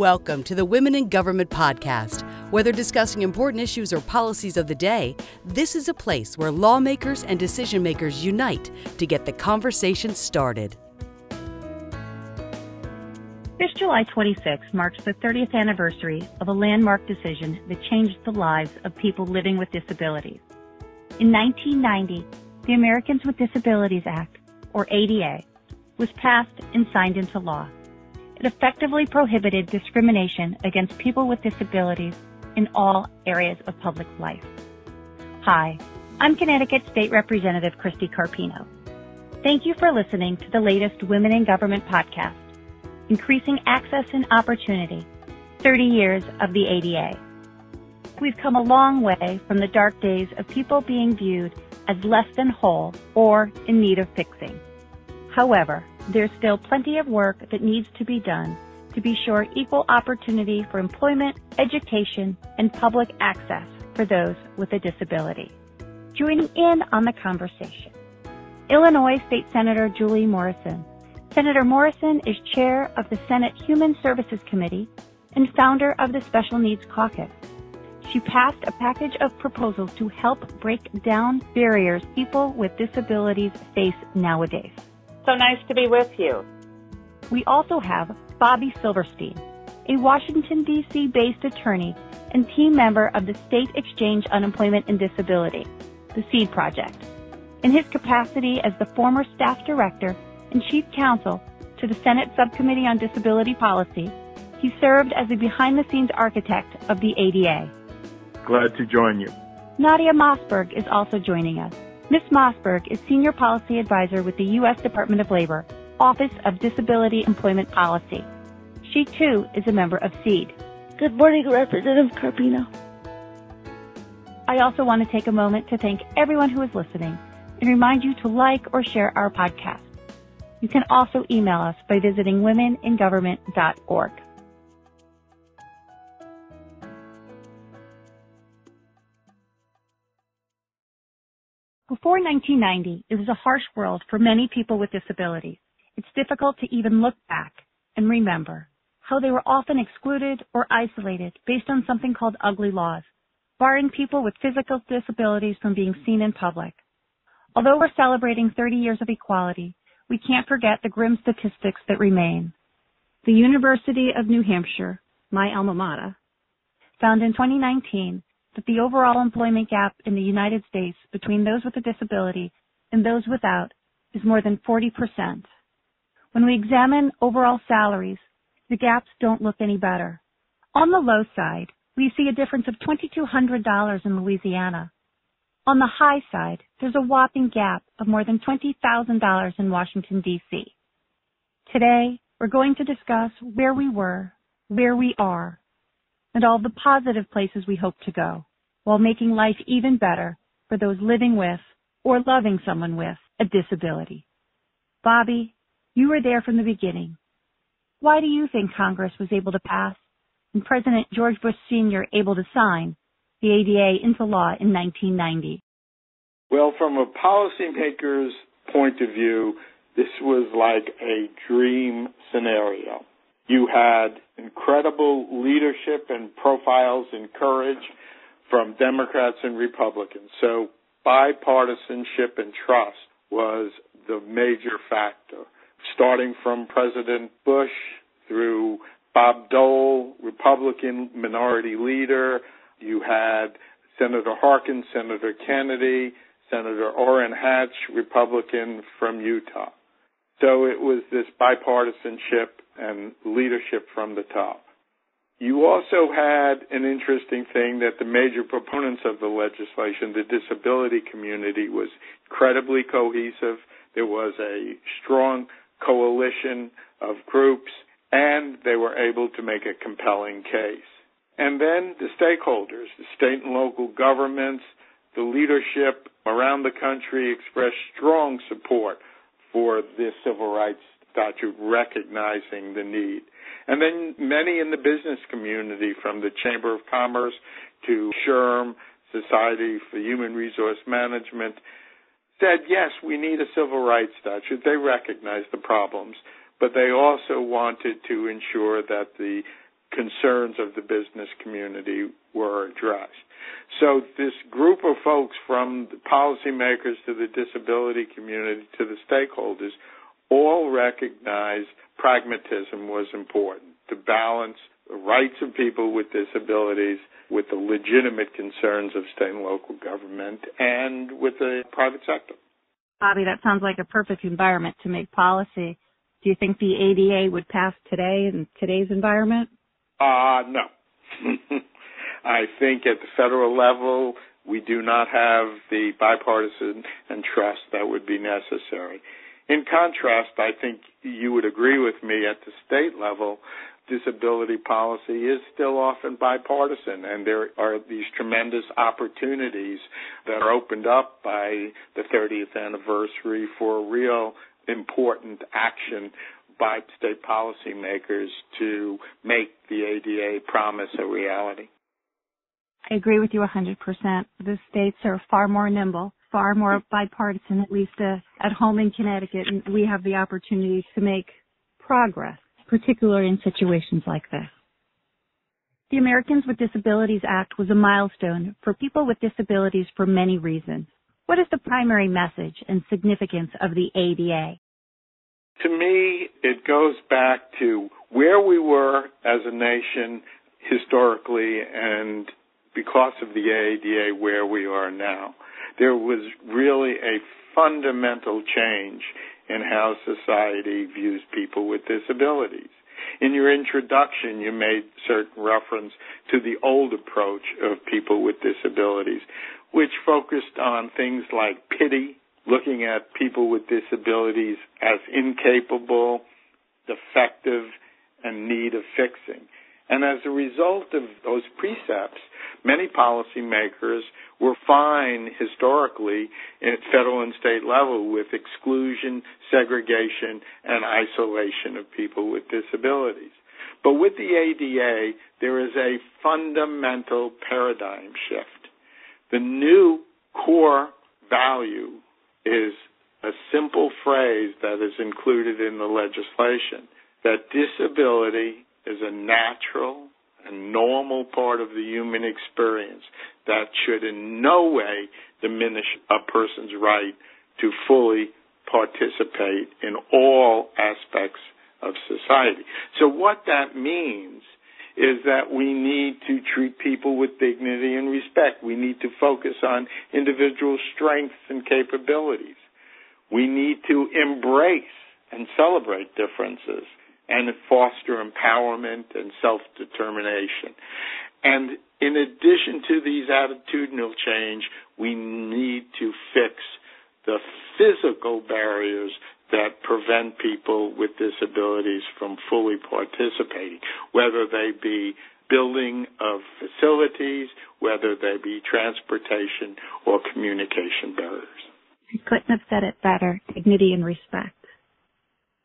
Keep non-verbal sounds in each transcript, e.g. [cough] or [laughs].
Welcome to the Women in Government podcast. Whether discussing important issues or policies of the day, this is a place where lawmakers and decision makers unite to get the conversation started. This July 26 marks the 30th anniversary of a landmark decision that changed the lives of people living with disabilities. In 1990, the Americans with Disabilities Act, or ADA, was passed and signed into law. It effectively prohibited discrimination against people with disabilities in all areas of public life. Hi, I'm Connecticut State Representative Christie Carpino. Thank you for listening to the latest Women in Government podcast, Increasing Access and Opportunity, 30 Years of the ADA. We've come a long way from the dark days of people being viewed as less than whole or in need of fixing. However, there's still plenty of work that needs to be done to be sure equal opportunity for employment, education, and public access for those with a disability. Joining in on the conversation, Illinois State Senator Julie Morrison. Senator Morrison is chair of the Senate Human Services Committee and founder of the Special Needs Caucus. She passed a package of proposals to help break down barriers people with disabilities face nowadays. So nice to be with you. We also have Bobby Silverstein, a Washington, D.C. based attorney and team member of the State Exchange on Employment and Disability, the SEED Project. In his capacity as the former staff director and chief counsel to the Senate Subcommittee on Disability Policy, he served as a behind the scenes architect of the ADA. Glad to join you. Nadia Mossburg is also joining us. Ms. Mossburg is Senior Policy Advisor with the U.S. Department of Labor, Office of Disability Employment Policy. She too is a member of SEED. Good morning, Representative Carpino. I also want to take a moment to thank everyone who is listening and remind you to like or share our podcast. You can also email us by visiting womeningovernment.org. Before 1990, it was a harsh world for many people with disabilities. It's difficult to even look back and remember how they were often excluded or isolated based on something called ugly laws, barring people with physical disabilities from being seen in public. Although we're celebrating 30 years of equality, we can't forget the grim statistics that remain. The University of New Hampshire, my alma mater, found in 2019 that the overall employment gap in the United States between those with a disability and those without is more than 40%. When we examine overall salaries, the gaps don't look any better. On the low side, we see a difference of $2,200 in Louisiana. On the high side, there's a whopping gap of more than $20,000 in Washington, D.C. Today, we're going to discuss where we were, where we are, and all the positive places we hope to go, while making life even better for those living with or loving someone with a disability. Bobby, you were there from the beginning. Why do you think Congress was able to pass and President George Bush Sr. able to sign the ADA into law in 1990? Well, from a policymaker's point of view, this was like a dream scenario. You had incredible leadership and profiles and courage from Democrats and Republicans. So bipartisanship and trust was the major factor, starting from President Bush through Bob Dole, Republican minority leader. You had Senator Harkin, Senator Kennedy, Senator Orrin Hatch, Republican from Utah. So it was this bipartisanship and leadership from the top. You also had an interesting thing that the major proponents of the legislation, the disability community, was incredibly cohesive. There was a strong coalition of groups, and they were able to make a compelling case. And then the stakeholders, the state and local governments, the leadership around the country expressed strong support for this civil rights statute recognizing the need. And then many in the business community, from the Chamber of Commerce to SHRM, Society for Human Resource Management, said, yes, we need a civil rights statute. They recognized the problems, but they also wanted to ensure that the concerns of the business community were addressed. So this group of folks from the policymakers to the disability community to the stakeholders all recognized pragmatism was important to balance the rights of people with disabilities with the legitimate concerns of state and local government and with the private sector. Bobby, that sounds like a perfect environment to make policy. Do you think the ADA would pass today in today's environment? Uh, no. [laughs] I think at the federal level, we do not have the bipartisan and [laughs] trust that would be necessary. In contrast, I think you would agree with me at the state level, disability policy is still often bipartisan, and there are these tremendous opportunities that are opened up by the 30th anniversary for real important action by state policymakers to make the ADA promise a reality. I agree with you 100%. The states are far more nimble, far more bipartisan, at least uh, at home in Connecticut, and we have the opportunity to make progress particularly in situations like this. The Americans with Disabilities Act was a milestone for people with disabilities for many reasons. What is the primary message and significance of the ADA? To me, it goes back to where we were as a nation historically and because of the ADA where we are now. There was really a fundamental change in how society views people with disabilities. In your introduction, you made certain reference to the old approach of people with disabilities, which focused on things like pity, looking at people with disabilities as incapable, defective, and need of fixing. And as a result of those precepts, many policymakers were fine historically at federal and state level with exclusion, segregation, and isolation of people with disabilities. But with the ADA, there is a fundamental paradigm shift. The new core value is a simple phrase that is included in the legislation that disability is a natural and normal part of the human experience that should in no way diminish a person's right to fully participate in all aspects of society. So what that means is that we need to treat people with dignity and respect. We need to focus on individual strengths and capabilities. We need to embrace and celebrate differences and foster empowerment and self-determination. And in addition to these attitudinal change, we need to fix the physical barriers that prevent people with disabilities from fully participating, whether they be building of facilities, whether they be transportation or communication barriers. I couldn't have said it better. Dignity and respect.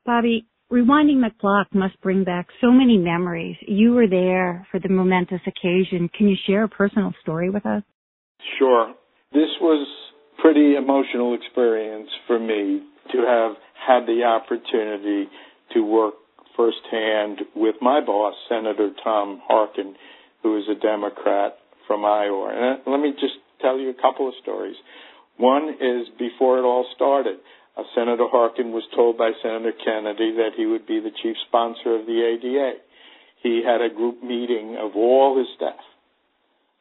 Bobby, Rewinding the clock must bring back so many memories. You were there for the momentous occasion. Can you share a personal story with us? Sure. This was pretty emotional experience for me to have had the opportunity to work firsthand with my boss, Senator Tom Harkin, who is a Democrat from Iowa. And uh, let me just tell you a couple of stories. One is before it all started. Uh, Senator Harkin was told by Senator Kennedy that he would be the chief sponsor of the ADA. He had a group meeting of all his staff.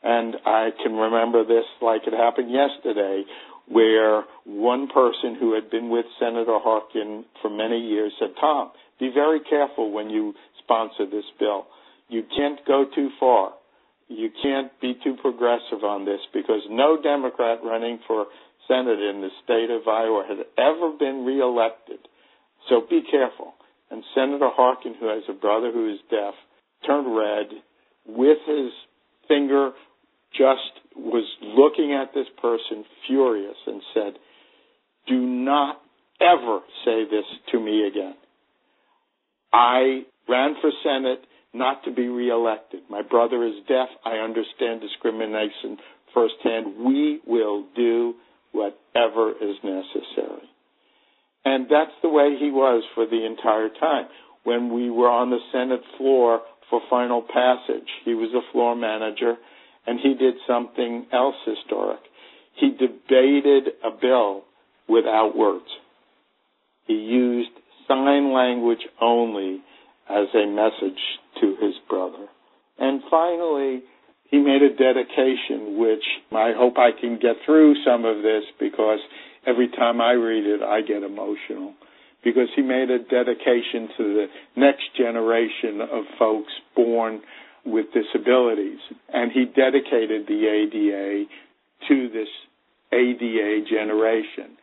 And I can remember this like it happened yesterday, where one person who had been with Senator Harkin for many years said, Tom, be very careful when you sponsor this bill. You can't go too far. You can't be too progressive on this because no Democrat running for Senate in the state of Iowa had ever been reelected. So be careful. And Senator Harkin, who has a brother who is deaf, turned red with his finger just was looking at this person furious and said, Do not ever say this to me again. I ran for Senate not to be reelected. My brother is deaf. I understand discrimination firsthand. We will do whatever is necessary. And that's the way he was for the entire time. When we were on the Senate floor for final passage. He was a floor manager and he did something else historic. He debated a bill without words. He used sign language only as a message to his brother. And finally, he made a dedication, which I hope I can get through some of this because every time I read it, I get emotional. Because he made a dedication to the next generation of folks born with disabilities. And he dedicated the ADA to this ADA generation.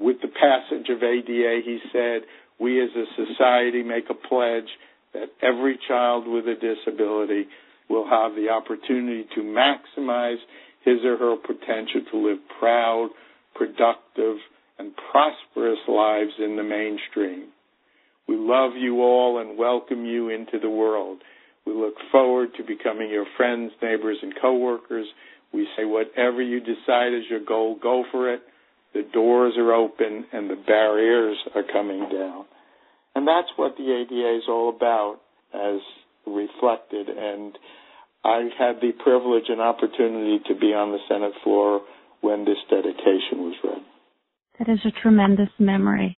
With the passage of ADA, he said, we as a society make a pledge that every child with a disability will have the opportunity to maximize his or her potential to live proud, productive, and prosperous lives in the mainstream. We love you all and welcome you into the world. We look forward to becoming your friends, neighbors, and coworkers. We say whatever you decide is your goal, go for it. The doors are open and the barriers are coming down. And that's what the ADA is all about as reflected. And I had the privilege and opportunity to be on the Senate floor when this dedication was read. That is a tremendous memory.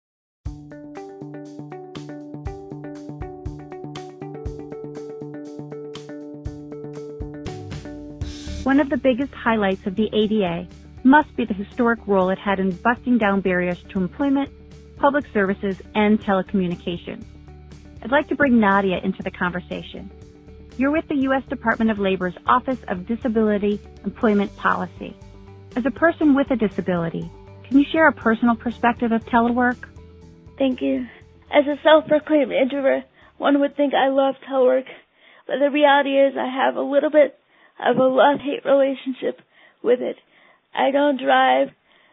One of the biggest highlights of the ADA must be the historic role it had in busting down barriers to employment, public services, and telecommunications. I'd like to bring Nadia into the conversation. You're with the U.S. Department of Labor's Office of Disability Employment Policy. As a person with a disability, can you share a personal perspective of telework? Thank you. As a self-proclaimed introvert, one would think I love telework, but the reality is I have a little bit of a love-hate relationship with it. I don't drive,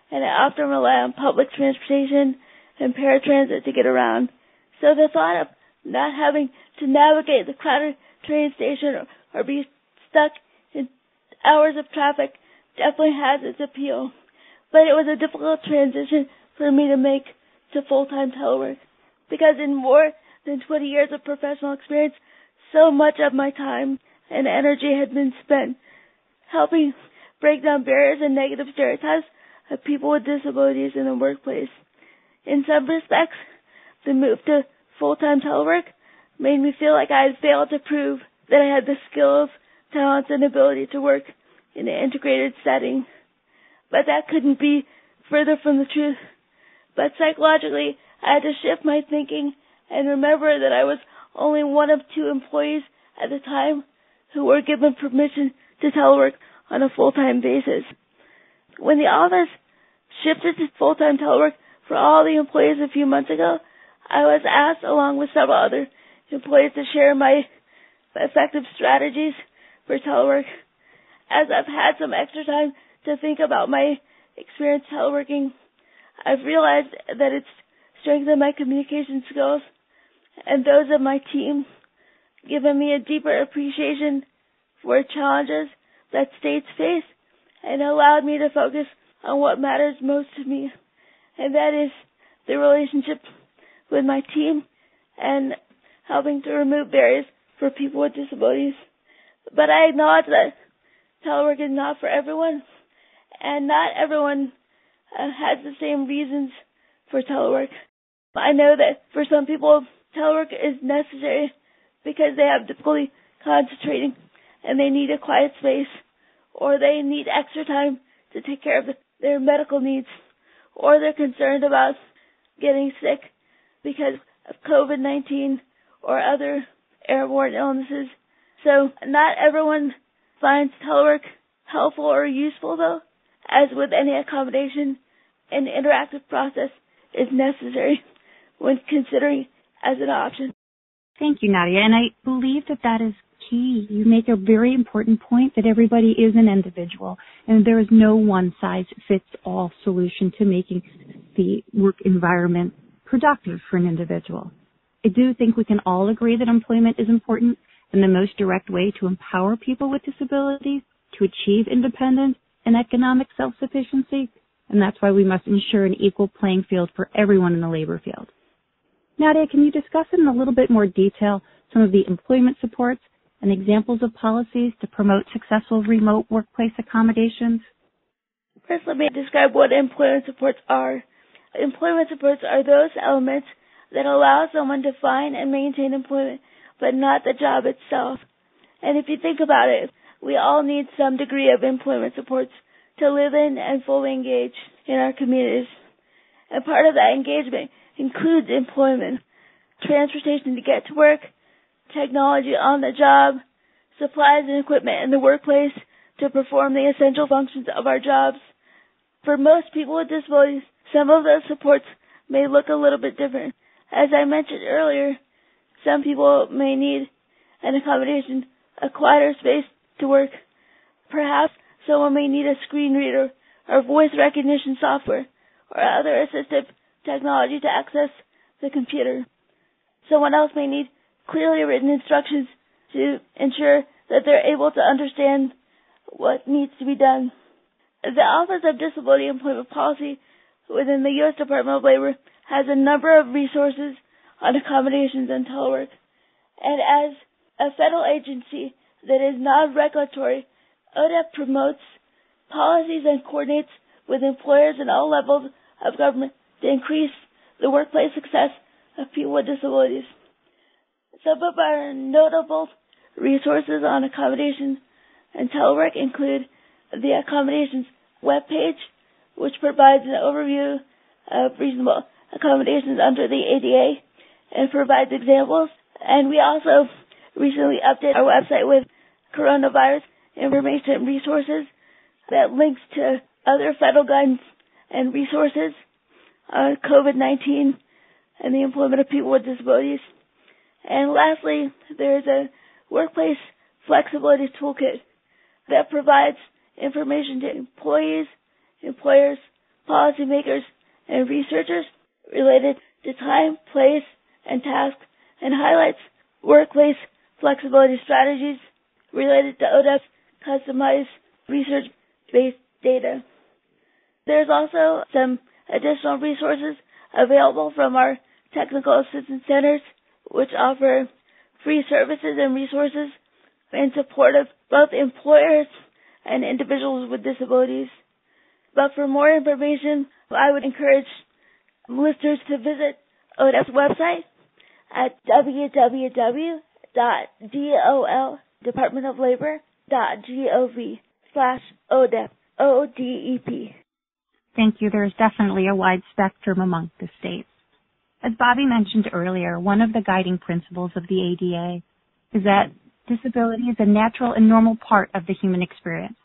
and I often rely on public transportation and paratransit to get around. So the thought of not having to navigate the crowded train station or, or be stuck in hours of traffic definitely has its appeal. But it was a difficult transition for me to make to full-time telework because in more than 20 years of professional experience, so much of my time and energy had been spent helping break down barriers and negative stereotypes of people with disabilities in the workplace. In some respects, the move to full-time telework made me feel like I had failed to prove that I had the skills, talents, and ability to work in an integrated setting. But that couldn't be further from the truth. But psychologically, I had to shift my thinking and remember that I was only one of two employees at the time who were given permission to telework on a full-time basis. When the office shifted to full-time telework for all the employees a few months ago, I was asked along with several other employees to share my effective strategies for telework. As I've had some extra time to think about my experience teleworking, I've realized that it's strengthened my communication skills and those of my team given me a deeper appreciation for challenges that states face and allowed me to focus on what matters most to me, and that is the relationship with my team and helping to remove barriers for people with disabilities. But I acknowledge that telework is not for everyone, and not everyone uh, has the same reasons for telework. I know that for some people, telework is necessary because they have difficulty concentrating and they need a quiet space or they need extra time to take care of their medical needs or they're concerned about getting sick because of COVID-19 or other airborne illnesses. So not everyone finds telework helpful or useful though. As with any accommodation, an interactive process is necessary when considering as an option. Thank you, Nadia. And I believe that that is key. You make a very important point that everybody is an individual and there is no one size fits all solution to making the work environment productive for an individual. I do think we can all agree that employment is important and the most direct way to empower people with disabilities to achieve independence and economic self-sufficiency. And that's why we must ensure an equal playing field for everyone in the labor field. Nadia, can you discuss in a little bit more detail some of the employment supports and examples of policies to promote successful remote workplace accommodations? First, let me describe what employment supports are. Employment supports are those elements that allow someone to find and maintain employment, but not the job itself. And if you think about it, we all need some degree of employment supports to live in and fully engage in our communities. And part of that engagement includes employment, transportation to get to work, technology on the job, supplies and equipment in the workplace to perform the essential functions of our jobs. For most people with disabilities, some of those supports may look a little bit different. As I mentioned earlier, some people may need an accommodation, a quieter space to work. Perhaps someone may need a screen reader or voice recognition software or other assistive technology to access the computer. Someone else may need clearly written instructions to ensure that they're able to understand what needs to be done. The Office of Disability Employment Policy within the U.S. Department of Labor has a number of resources on accommodations and telework. And as a federal agency that is non-regulatory, ODEP promotes policies and coordinates with employers and all levels of government to increase the workplace success of people with disabilities. Some of our notable resources on accommodations and telework include the accommodations webpage, which provides an overview of reasonable accommodations under the ADA and provides examples. And we also recently updated our website with coronavirus information resources that links to other federal guidance and resources on COVID-19 and the employment of people with disabilities. And lastly, there's a workplace flexibility toolkit that provides information to employees, employers, policymakers, and researchers related to time, place, and task, and highlights workplace flexibility strategies related to ODEP's customized research-based data. There's also some additional resources available from our technical assistance centers, which offer free services and resources in support of both employers and individuals with disabilities. But for more information, I would encourage listeners to visit ODEP's website at www.dol, Department of Labor, .gov slash ODEP, O-D-E-P. Thank you. There is definitely a wide spectrum among the states. As Bobby mentioned earlier, one of the guiding principles of the ADA is that disability is a natural and normal part of the human experience,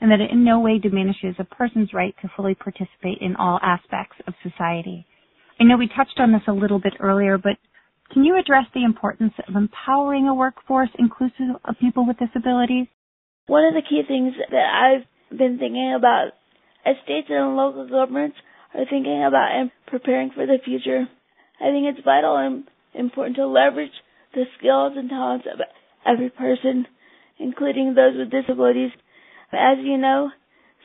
and that it in no way diminishes a person's right to fully participate in all aspects of society. I know we touched on this a little bit earlier, but can you address the importance of empowering a workforce inclusive of people with disabilities? One of the key things that I've been thinking about as states and local governments are thinking about and preparing for the future, I think it's vital and important to leverage the skills and talents of every person, including those with disabilities. As you know,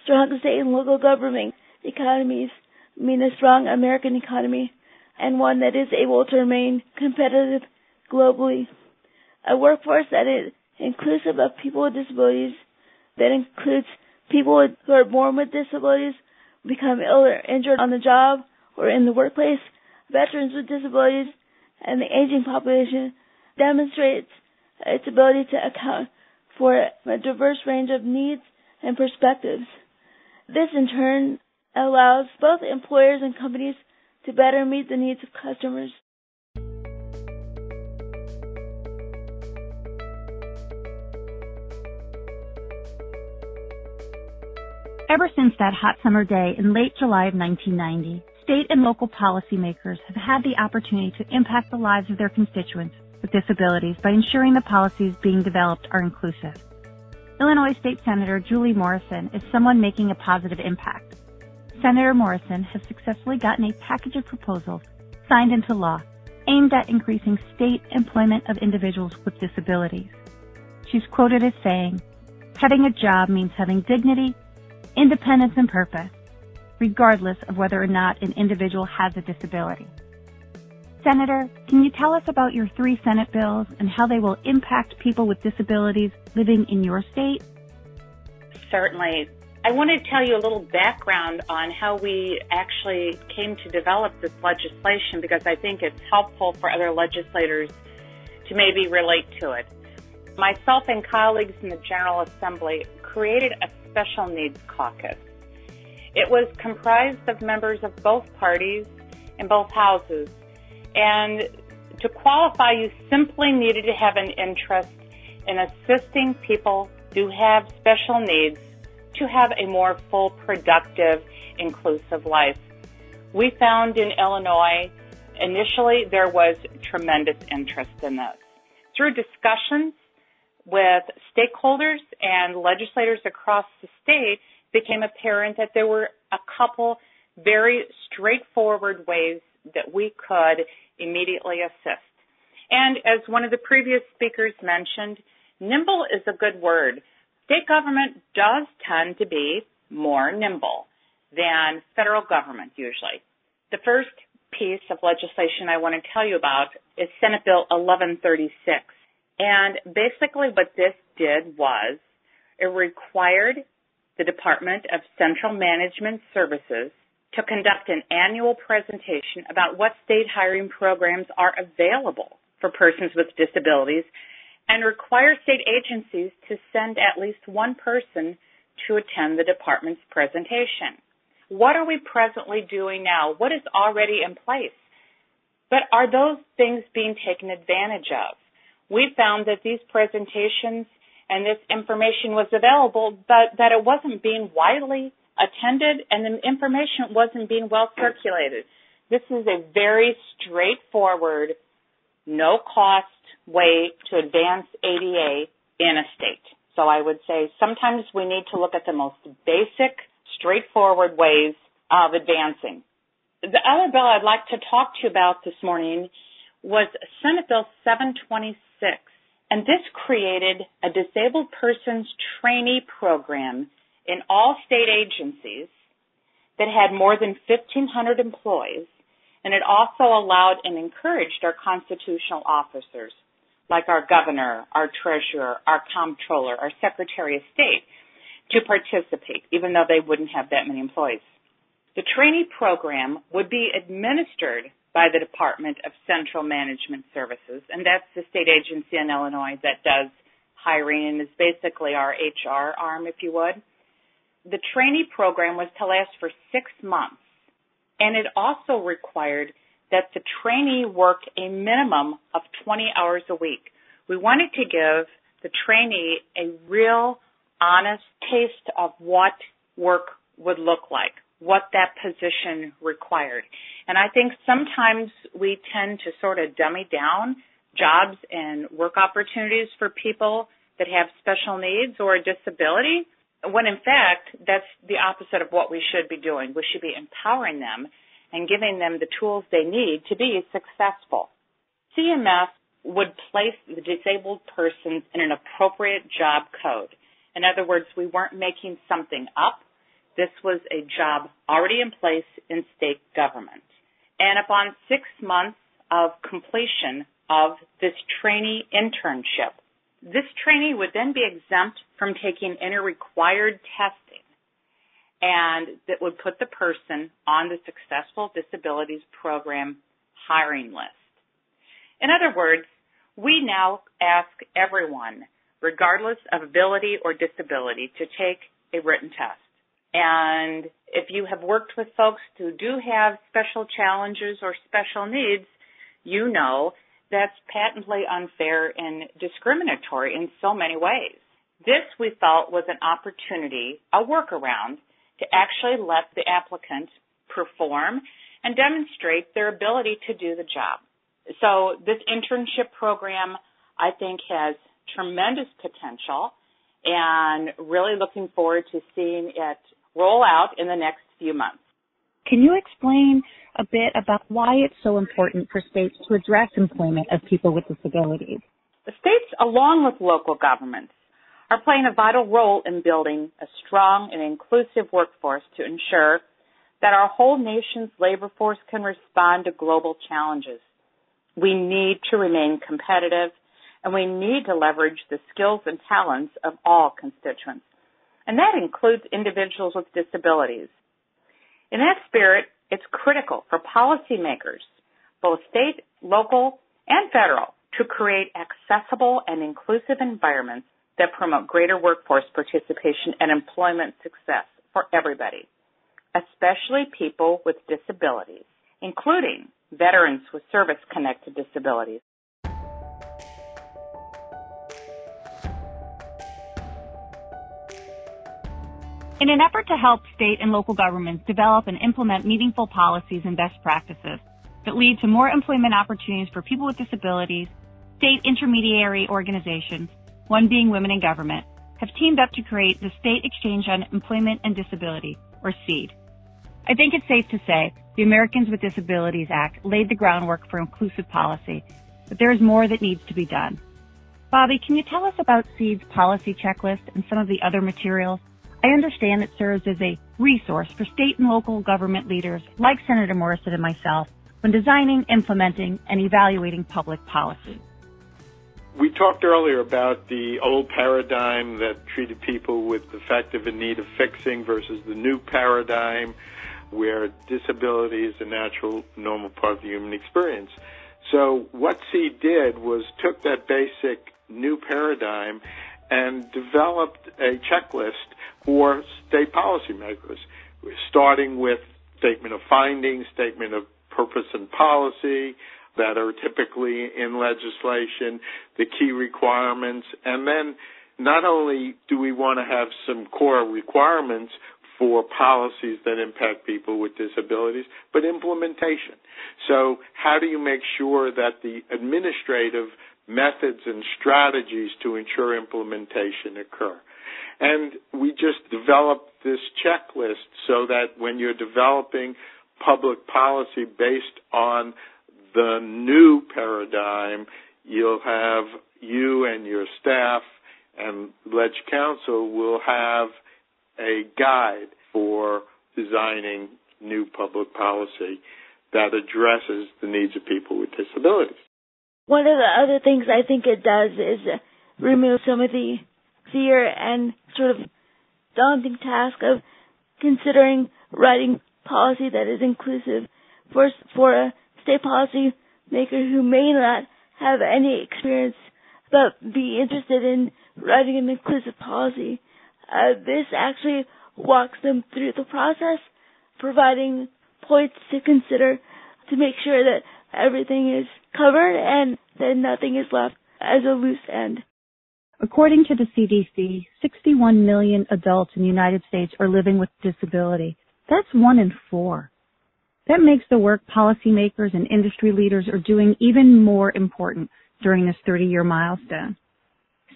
strong state and local government economies mean a strong American economy and one that is able to remain competitive globally. A workforce that is inclusive of people with disabilities, that includes people who are born with disabilities, become ill or injured on the job or in the workplace, veterans with disabilities, and the aging population demonstrates its ability to account for a diverse range of needs and perspectives. This in turn allows both employers and companies to better meet the needs of customers. Ever since that hot summer day in late July of 1990, state and local policymakers have had the opportunity to impact the lives of their constituents with disabilities by ensuring the policies being developed are inclusive. Illinois State Senator Julie Morrison is someone making a positive impact. Senator Morrison has successfully gotten a package of proposals signed into law aimed at increasing state employment of individuals with disabilities. She's quoted as saying, having a job means having dignity, independence, and purpose, regardless of whether or not an individual has a disability. Senator, can you tell us about your three Senate bills and how they will impact people with disabilities living in your state? Certainly. I want to tell you a little background on how we actually came to develop this legislation because I think it's helpful for other legislators to maybe relate to it. Myself and colleagues in the General Assembly created a special needs caucus. It was comprised of members of both parties in both houses. And to qualify, you simply needed to have an interest in assisting people who have special needs to have a more full, productive, inclusive life. We found in Illinois, initially there was tremendous interest in this. Through discussions with stakeholders and legislators across the state, became apparent that there were a couple very straightforward ways that we could immediately assist. And as one of the previous speakers mentioned, nimble is a good word state government does tend to be more nimble than federal government usually. The first piece of legislation I want to tell you about is Senate Bill 1136. And basically what this did was it required the Department of Central Management Services to conduct an annual presentation about what state hiring programs are available for persons with disabilities and require state agencies to send at least one person to attend the department's presentation. What are we presently doing now? What is already in place? But are those things being taken advantage of? We found that these presentations and this information was available, but that it wasn't being widely attended and the information wasn't being well circulated. This is a very straightforward, no cost way to advance ADA in a state. So I would say sometimes we need to look at the most basic, straightforward ways of advancing. The other bill I'd like to talk to you about this morning was Senate Bill 726. And this created a disabled persons trainee program in all state agencies that had more than 1,500 employees. And it also allowed and encouraged our constitutional officers like our governor, our treasurer, our comptroller, our secretary of state to participate, even though they wouldn't have that many employees. The trainee program would be administered by the Department of Central Management Services, and that's the state agency in Illinois that does hiring and is basically our HR arm, if you would. The trainee program was to last for six months, and it also required that the trainee work a minimum of 20 hours a week. We wanted to give the trainee a real honest taste of what work would look like, what that position required. And I think sometimes we tend to sort of dummy down jobs and work opportunities for people that have special needs or a disability, when in fact, that's the opposite of what we should be doing. We should be empowering them and giving them the tools they need to be successful. CMS would place the disabled persons in an appropriate job code. In other words, we weren't making something up. This was a job already in place in state government. And upon six months of completion of this trainee internship, this trainee would then be exempt from taking any required testing and that would put the person on the Successful Disabilities Program hiring list. In other words, we now ask everyone, regardless of ability or disability, to take a written test. And if you have worked with folks who do have special challenges or special needs, you know that's patently unfair and discriminatory in so many ways. This we felt was an opportunity, a workaround to actually let the applicant perform and demonstrate their ability to do the job. So this internship program, I think, has tremendous potential and really looking forward to seeing it roll out in the next few months. Can you explain a bit about why it's so important for states to address employment of people with disabilities? The states, along with local governments, are playing a vital role in building a strong and inclusive workforce to ensure that our whole nation's labor force can respond to global challenges. We need to remain competitive and we need to leverage the skills and talents of all constituents. And that includes individuals with disabilities. In that spirit, it's critical for policymakers, both state, local, and federal, to create accessible and inclusive environments that promote greater workforce participation and employment success for everybody, especially people with disabilities, including veterans with service connected disabilities. In an effort to help state and local governments develop and implement meaningful policies and best practices that lead to more employment opportunities for people with disabilities, state intermediary organizations, one being Women in Government, have teamed up to create the State Exchange on Employment and Disability, or SEED. I think it's safe to say the Americans with Disabilities Act laid the groundwork for inclusive policy, but there is more that needs to be done. Bobby, can you tell us about SEED's policy checklist and some of the other materials? I understand it serves as a resource for state and local government leaders like Senator Morrison and myself when designing, implementing, and evaluating public policy. We talked earlier about the old paradigm that treated people with defective in need of fixing versus the new paradigm where disability is a natural, normal part of the human experience. So what SEED did was took that basic new paradigm and developed a checklist for state policymakers, starting with statement of findings, statement of purpose and policy that are typically in legislation, the key requirements, and then not only do we want to have some core requirements for policies that impact people with disabilities, but implementation. So how do you make sure that the administrative methods and strategies to ensure implementation occur? And we just developed this checklist so that when you're developing public policy based on the new paradigm, you'll have you and your staff and Ledge Council will have a guide for designing new public policy that addresses the needs of people with disabilities. One of the other things I think it does is remove some of the fear and sort of daunting task of considering writing policy that is inclusive for for a state policy maker who may not have any experience but be interested in writing an inclusive policy. Uh, this actually walks them through the process, providing points to consider to make sure that everything is covered and then nothing is left as a loose end. According to the CDC, 61 million adults in the United States are living with disability. That's one in four. That makes the work policymakers and industry leaders are doing even more important during this 30 year milestone.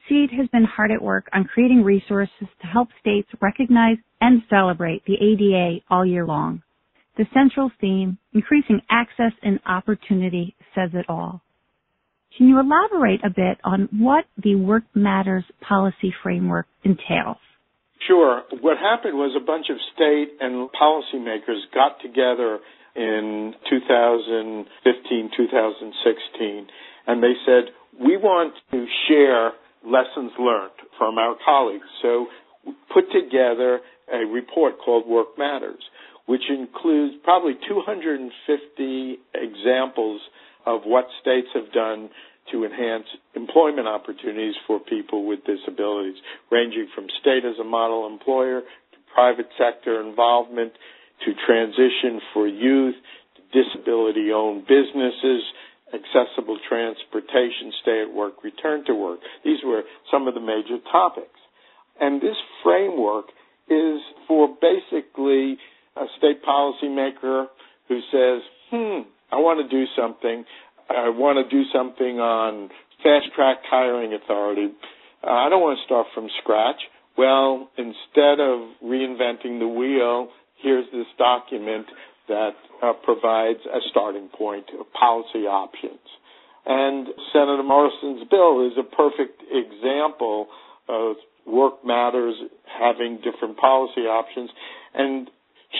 SEED has been hard at work on creating resources to help states recognize and celebrate the ADA all year long. The central theme, increasing access and opportunity, says it all. Can you elaborate a bit on what the Work Matters policy framework entails? Sure. What happened was a bunch of state and policymakers got together in 2015, 2016, and they said, we want to share lessons learned from our colleagues. So put together a report called Work Matters, which includes probably 250 examples of what states have done to enhance employment opportunities for people with disabilities, ranging from state as a model employer to private sector involvement to transition for youth disability owned businesses, accessible transportation, stay at work, return to work. These were some of the major topics. And this framework is for basically a state policymaker who says, hmm, I want to do something. I want to do something on fast track hiring authority. Uh, I don't want to start from scratch. Well, instead of reinventing the wheel, here's this document that uh, provides a starting point of policy options. And Senator Morrison's bill is a perfect example of work matters having different policy options. And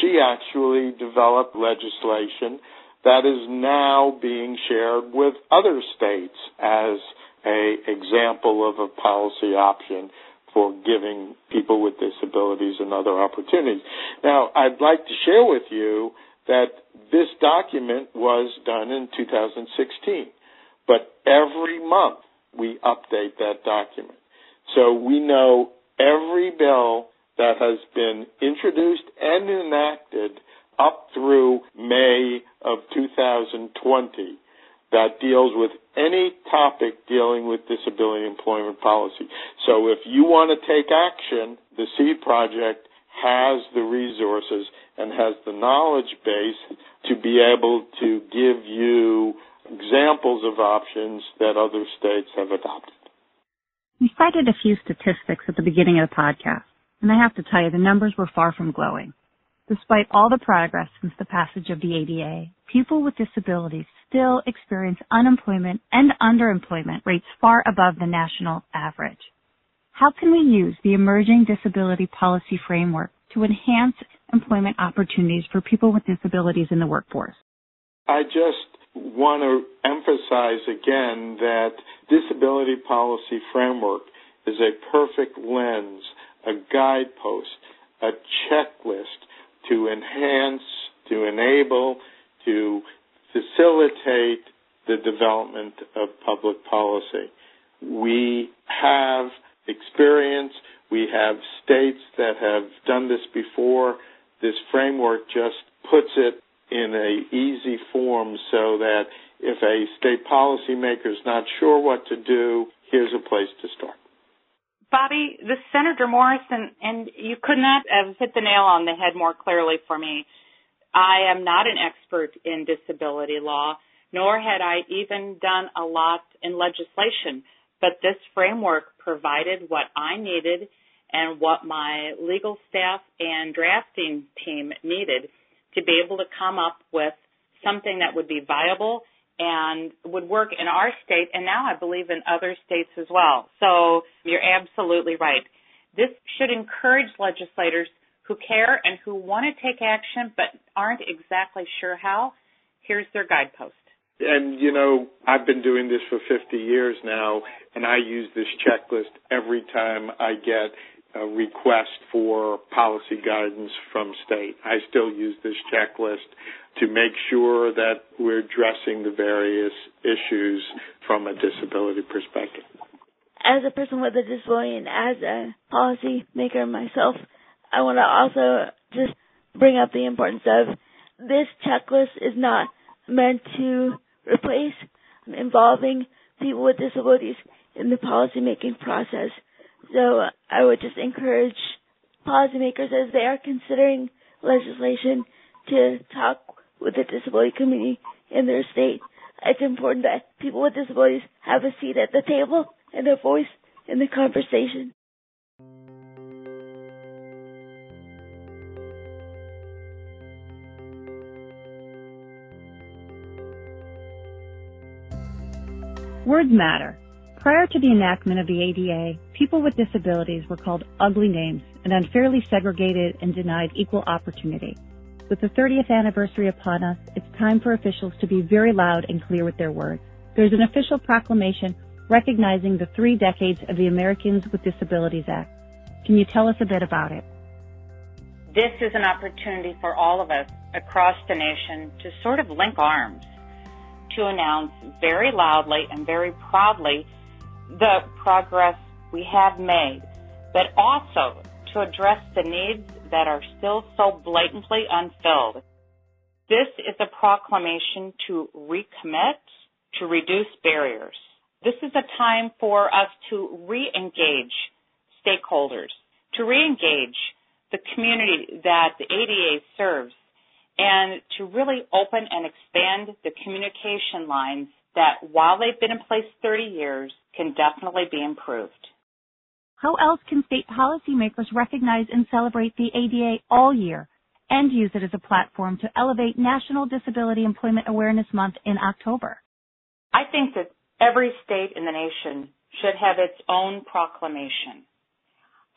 she actually developed legislation that is now being shared with other states as a example of a policy option for giving people with disabilities another opportunity. Now, I'd like to share with you that this document was done in 2016, but every month we update that document. So we know every bill that has been introduced and enacted up through May of 2020 that deals with any topic dealing with disability employment policy. So if you want to take action, the SEED project has the resources and has the knowledge base to be able to give you examples of options that other states have adopted. We cited a few statistics at the beginning of the podcast, and I have to tell you the numbers were far from glowing. Despite all the progress since the passage of the ADA, people with disabilities still experience unemployment and underemployment rates far above the national average. How can we use the emerging disability policy framework to enhance employment opportunities for people with disabilities in the workforce? I just want to emphasize again that disability policy framework is a perfect lens, a guidepost, a checklist to enhance, to enable, to facilitate the development of public policy. We have experience, we have states that have done this before. This framework just puts it in a easy form so that if a state policymaker is not sure what to do, here's a place to start. Bobby, the Senator Morrison, and you could not have hit the nail on the head more clearly for me. I am not an expert in disability law, nor had I even done a lot in legislation, but this framework provided what I needed and what my legal staff and drafting team needed to be able to come up with something that would be viable and would work in our state and now I believe in other states as well. So you're absolutely right. This should encourage legislators who care and who want to take action but aren't exactly sure how. Here's their guidepost. And you know, I've been doing this for 50 years now and I use this checklist every time I get a request for policy guidance from state. I still use this checklist to make sure that we're addressing the various issues from a disability perspective. As a person with a disability and as a policy maker myself, I want to also just bring up the importance of this checklist is not meant to replace involving people with disabilities in the policymaking process. So I would just encourage policymakers as they are considering legislation to talk with the disability community in their state. It's important that people with disabilities have a seat at the table and a voice in the conversation. Words matter. Prior to the enactment of the ADA, people with disabilities were called ugly names and unfairly segregated and denied equal opportunity. With the 30th anniversary upon us, it's time for officials to be very loud and clear with their words. There's an official proclamation recognizing the three decades of the Americans with Disabilities Act. Can you tell us a bit about it? This is an opportunity for all of us across the nation to sort of link arms, to announce very loudly and very proudly the progress we have made, but also to address the needs that are still so blatantly unfilled. This is a proclamation to recommit, to reduce barriers. This is a time for us to re-engage stakeholders, to re-engage the community that the ADA serves, and to really open and expand the communication lines that while they've been in place 30 years, can definitely be improved. How else can state policymakers recognize and celebrate the ADA all year and use it as a platform to elevate National Disability Employment Awareness Month in October? I think that every state in the nation should have its own proclamation.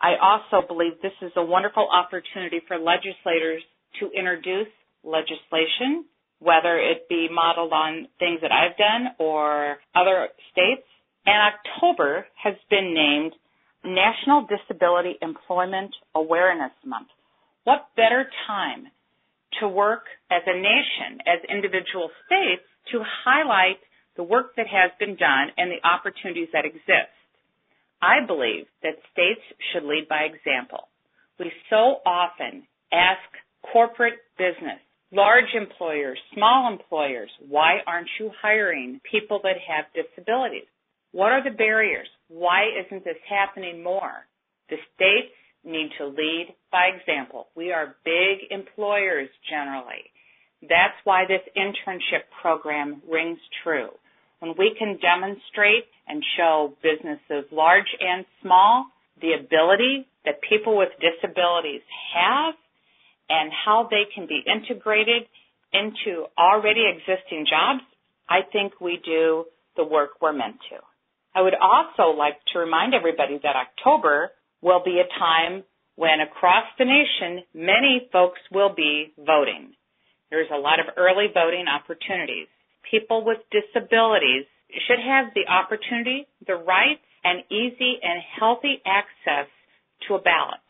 I also believe this is a wonderful opportunity for legislators to introduce legislation, whether it be modeled on things that I've done or other states. And October has been named National Disability Employment Awareness Month. What better time to work as a nation, as individual states, to highlight the work that has been done and the opportunities that exist? I believe that states should lead by example. We so often ask corporate business, large employers, small employers, why aren't you hiring people that have disabilities? What are the barriers? Why isn't this happening more? The states need to lead by example. We are big employers generally. That's why this internship program rings true. When we can demonstrate and show businesses large and small the ability that people with disabilities have and how they can be integrated into already existing jobs, I think we do the work we're meant to. I would also like to remind everybody that October will be a time when across the nation many folks will be voting. There's a lot of early voting opportunities. People with disabilities should have the opportunity, the right, and easy and healthy access to a ballot.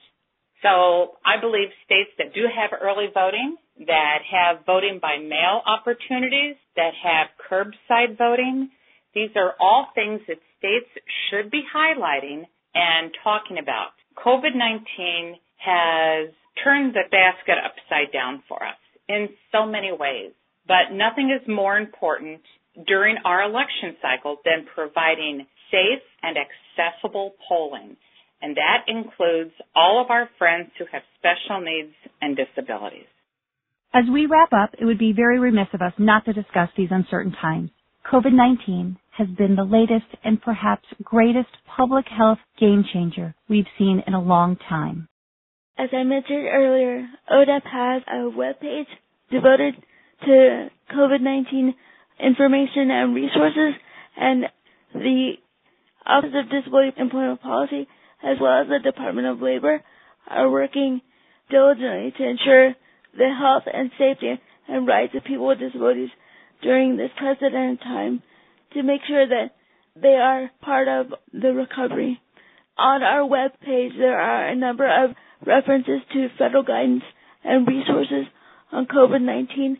So I believe states that do have early voting, that have voting by mail opportunities, that have curbside voting, these are all things that states should be highlighting and talking about. COVID-19 has turned the basket upside down for us in so many ways, but nothing is more important during our election cycle than providing safe and accessible polling. And that includes all of our friends who have special needs and disabilities. As we wrap up, it would be very remiss of us not to discuss these uncertain times. COVID-19 has been the latest and perhaps greatest public health game changer we've seen in a long time. As I mentioned earlier, ODEP has a webpage devoted to COVID-19 information and resources and the Office of Disability Employment Policy as well as the Department of Labor are working diligently to ensure the health and safety and rights of people with disabilities during this precedented time to make sure that they are part of the recovery. On our web page, there are a number of references to federal guidance and resources on COVID-19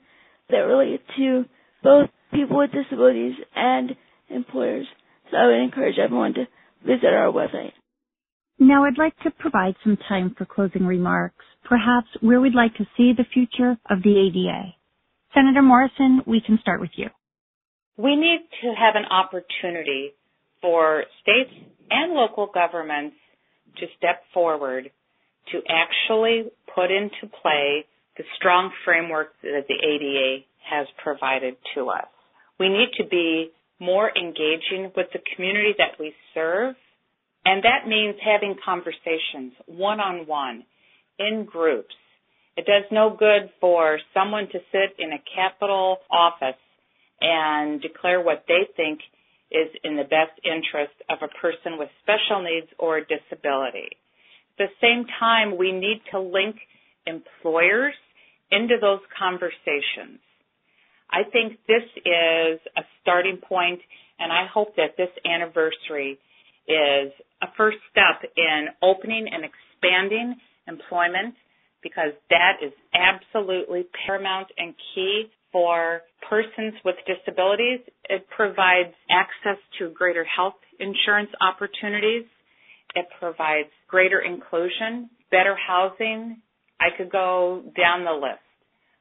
that relate to both people with disabilities and employers. So I would encourage everyone to visit our website. Now I'd like to provide some time for closing remarks, perhaps where we'd like to see the future of the ADA. Senator Morrison, we can start with you. We need to have an opportunity for states and local governments to step forward to actually put into play the strong framework that the ADA has provided to us. We need to be more engaging with the community that we serve, and that means having conversations one on one in groups. It does no good for someone to sit in a Capitol office and declare what they think is in the best interest of a person with special needs or disability. At the same time, we need to link employers into those conversations. I think this is a starting point, and I hope that this anniversary is a first step in opening and expanding employment because that is absolutely paramount and key for persons with disabilities. It provides access to greater health insurance opportunities. It provides greater inclusion, better housing. I could go down the list.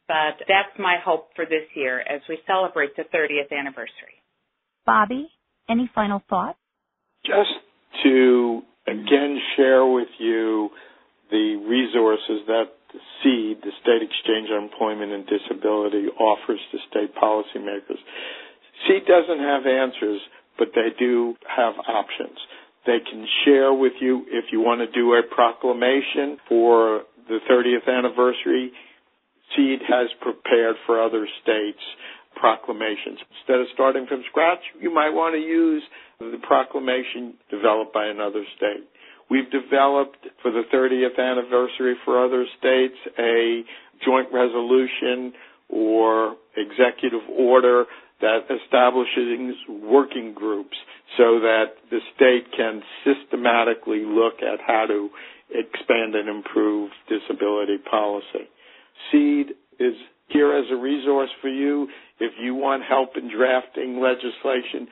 But that's my hope for this year as we celebrate the 30th anniversary. Bobby, any final thoughts? Just to again share with you the resources that the SEED, the State Exchange on Employment and Disability, offers to state policymakers. SEED doesn't have answers, but they do have options. They can share with you if you want to do a proclamation for the 30th anniversary. SEED has prepared for other states proclamations. Instead of starting from scratch, you might want to use the proclamation developed by another state. We've developed for the 30th anniversary for other states a joint resolution or executive order that establishes working groups so that the state can systematically look at how to expand and improve disability policy. SEED is here as a resource for you. If you want help in drafting legislation,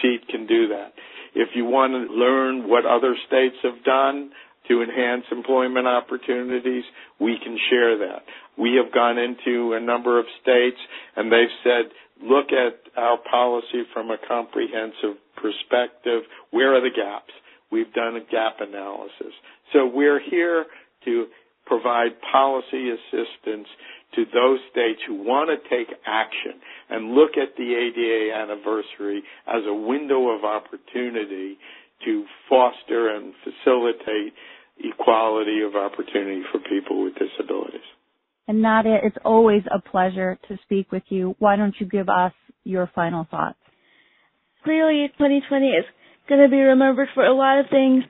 SEED can do that. If you want to learn what other states have done to enhance employment opportunities, we can share that. We have gone into a number of states and they've said, look at our policy from a comprehensive perspective. Where are the gaps? We've done a gap analysis. So we're here to provide policy assistance to those states who want to take action and look at the ADA anniversary as a window of opportunity to foster and facilitate equality of opportunity for people with disabilities. And Nadia, it's always a pleasure to speak with you. Why don't you give us your final thoughts? Clearly, 2020 is going to be remembered for a lot of things,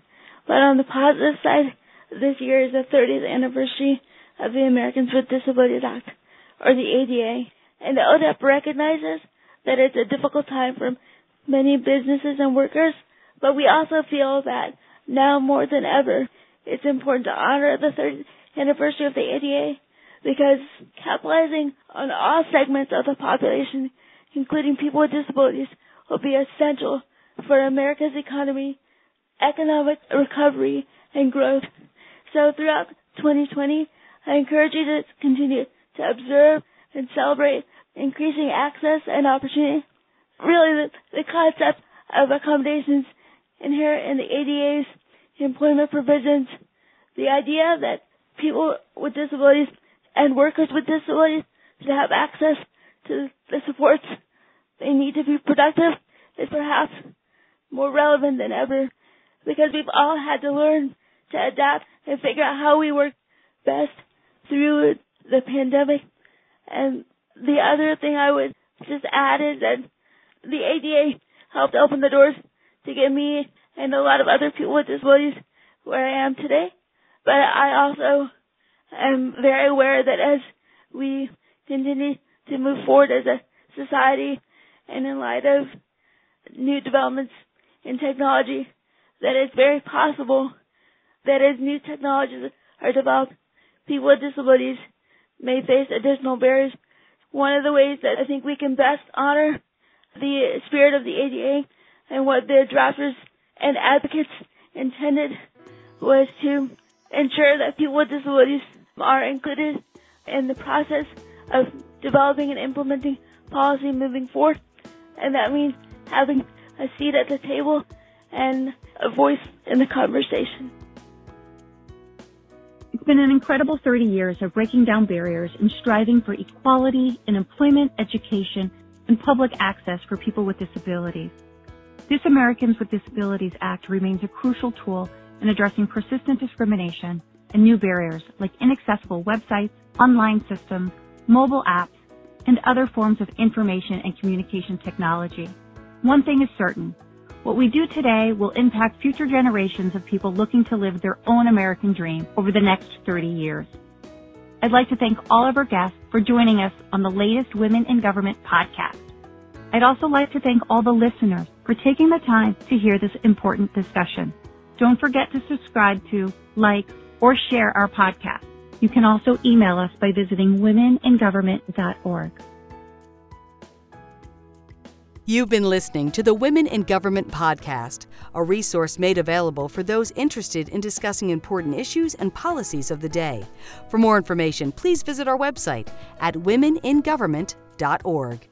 but on the positive side, this year is the 30th anniversary of the Americans with Disabilities Act, or the ADA, and the ODEP recognizes that it's a difficult time for many businesses and workers, but we also feel that now more than ever, it's important to honor the third anniversary of the ADA because capitalizing on all segments of the population, including people with disabilities, will be essential for America's economy, economic recovery, and growth. So throughout 2020, I encourage you to continue to observe and celebrate increasing access and opportunity. Really, the, the concept of accommodations inherent in the ADA's employment provisions, the idea that people with disabilities and workers with disabilities should have access to the supports they need to be productive is perhaps more relevant than ever because we've all had to learn to adapt and figure out how we work best through the pandemic. And the other thing I would just add is that the ADA helped open the doors to get me and a lot of other people with disabilities where I am today. But I also am very aware that as we continue to move forward as a society and in light of new developments in technology, that it's very possible that as new technologies are developed, people with disabilities may face additional barriers. One of the ways that I think we can best honor the spirit of the ADA and what the drafters and advocates intended was to ensure that people with disabilities are included in the process of developing and implementing policy moving forward. And that means having a seat at the table and a voice in the conversation. Been an incredible 30 years of breaking down barriers and striving for equality in employment, education, and public access for people with disabilities. This Americans with Disabilities Act remains a crucial tool in addressing persistent discrimination and new barriers like inaccessible websites, online systems, mobile apps, and other forms of information and communication technology. One thing is certain. What we do today will impact future generations of people looking to live their own American dream over the next 30 years. I'd like to thank all of our guests for joining us on the latest Women in Government podcast. I'd also like to thank all the listeners for taking the time to hear this important discussion. Don't forget to subscribe to, like, or share our podcast. You can also email us by visiting womeningovernment.org. You've been listening to the Women in Government podcast, a resource made available for those interested in discussing important issues and policies of the day. For more information, please visit our website at womeningovernment.org.